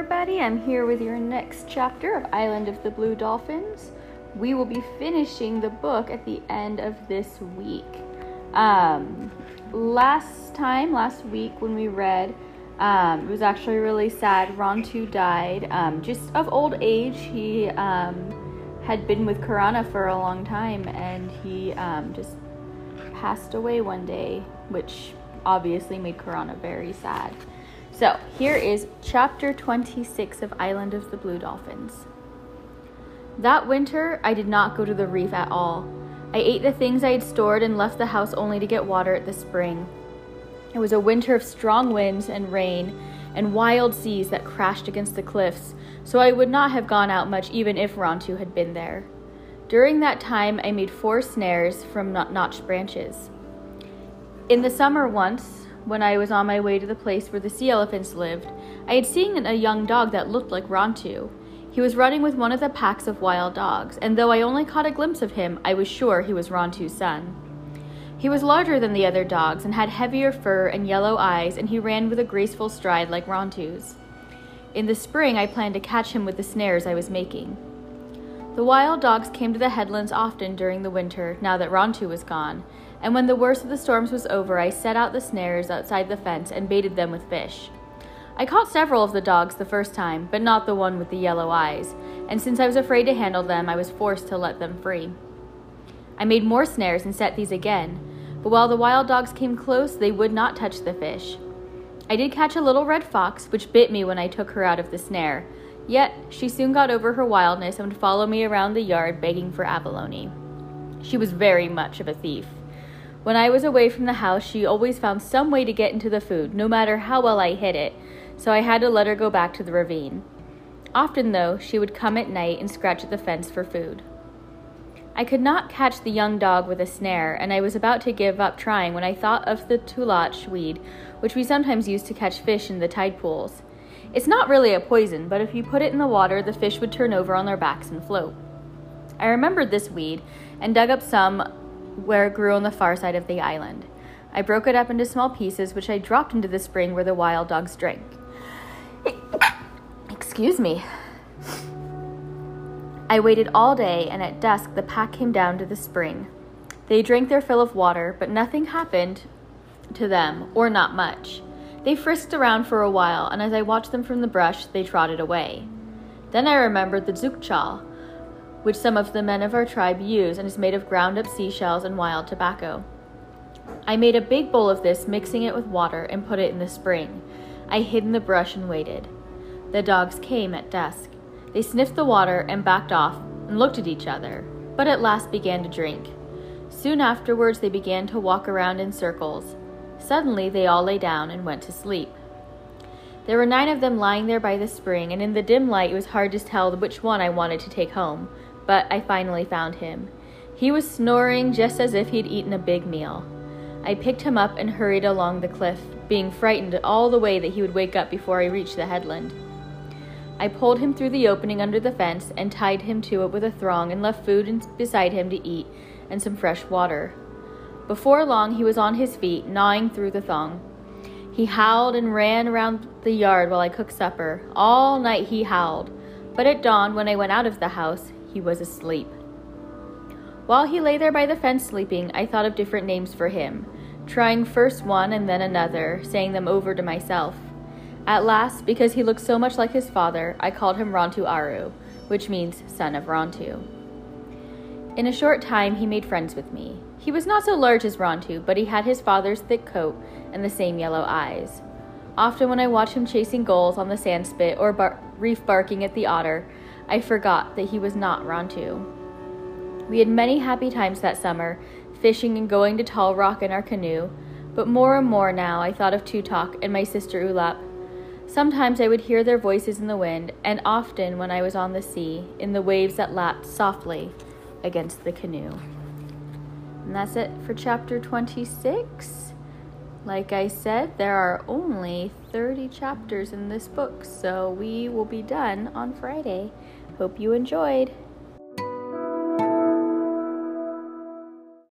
everybody. I'm here with your next chapter of Island of the Blue Dolphins. We will be finishing the book at the end of this week. Um, last time, last week, when we read, um, it was actually really sad. Rontu died um, just of old age. He um, had been with Karana for a long time and he um, just passed away one day, which obviously made Karana very sad. So, here is chapter 26 of Island of the Blue Dolphins. That winter, I did not go to the reef at all. I ate the things I had stored and left the house only to get water at the spring. It was a winter of strong winds and rain and wild seas that crashed against the cliffs, so I would not have gone out much even if Rontu had been there. During that time, I made four snares from notched branches. In the summer, once, when I was on my way to the place where the sea elephants lived, I had seen a young dog that looked like Rontu. He was running with one of the packs of wild dogs, and though I only caught a glimpse of him, I was sure he was Rontu's son. He was larger than the other dogs and had heavier fur and yellow eyes, and he ran with a graceful stride like Rontu's. In the spring, I planned to catch him with the snares I was making. The wild dogs came to the headlands often during the winter, now that Rontu was gone, and when the worst of the storms was over, I set out the snares outside the fence and baited them with fish. I caught several of the dogs the first time, but not the one with the yellow eyes, and since I was afraid to handle them, I was forced to let them free. I made more snares and set these again, but while the wild dogs came close, they would not touch the fish. I did catch a little red fox, which bit me when I took her out of the snare, yet she soon got over her wildness and would follow me around the yard begging for abalone. She was very much of a thief. When I was away from the house, she always found some way to get into the food, no matter how well I hid it, so I had to let her go back to the ravine. Often, though, she would come at night and scratch at the fence for food. I could not catch the young dog with a snare, and I was about to give up trying when I thought of the tulach weed, which we sometimes use to catch fish in the tide pools. It's not really a poison, but if you put it in the water, the fish would turn over on their backs and float. I remembered this weed and dug up some where it grew on the far side of the island. I broke it up into small pieces, which I dropped into the spring where the wild dogs drank. Excuse me. I waited all day, and at dusk the pack came down to the spring. They drank their fill of water, but nothing happened to them, or not much. They frisked around for a while, and as I watched them from the brush, they trotted away. Then I remembered the zukchal, which some of the men of our tribe use and is made of ground up seashells and wild tobacco. I made a big bowl of this, mixing it with water, and put it in the spring. I hid in the brush and waited. The dogs came at dusk. They sniffed the water and backed off and looked at each other, but at last began to drink. Soon afterwards, they began to walk around in circles. Suddenly, they all lay down and went to sleep. There were nine of them lying there by the spring, and in the dim light, it was hard to tell which one I wanted to take home but I finally found him. He was snoring just as if he'd eaten a big meal. I picked him up and hurried along the cliff, being frightened all the way that he would wake up before I reached the headland. I pulled him through the opening under the fence and tied him to it with a thong and left food beside him to eat and some fresh water. Before long, he was on his feet, gnawing through the thong. He howled and ran around the yard while I cooked supper. All night he howled, but at dawn, when I went out of the house, he was asleep. While he lay there by the fence sleeping, I thought of different names for him, trying first one and then another, saying them over to myself. At last, because he looked so much like his father, I called him Rontu Aru, which means son of Rontu. In a short time, he made friends with me. He was not so large as Rontu, but he had his father's thick coat and the same yellow eyes. Often, when I watched him chasing gulls on the sand spit or bar- reef barking at the otter, I forgot that he was not Rontu. We had many happy times that summer, fishing and going to Tall Rock in our canoe, but more and more now I thought of Tutok and my sister Ulap. Sometimes I would hear their voices in the wind, and often when I was on the sea, in the waves that lapped softly against the canoe. And that's it for chapter 26. Like I said, there are only 30 chapters in this book, so we will be done on Friday. Hope you enjoyed.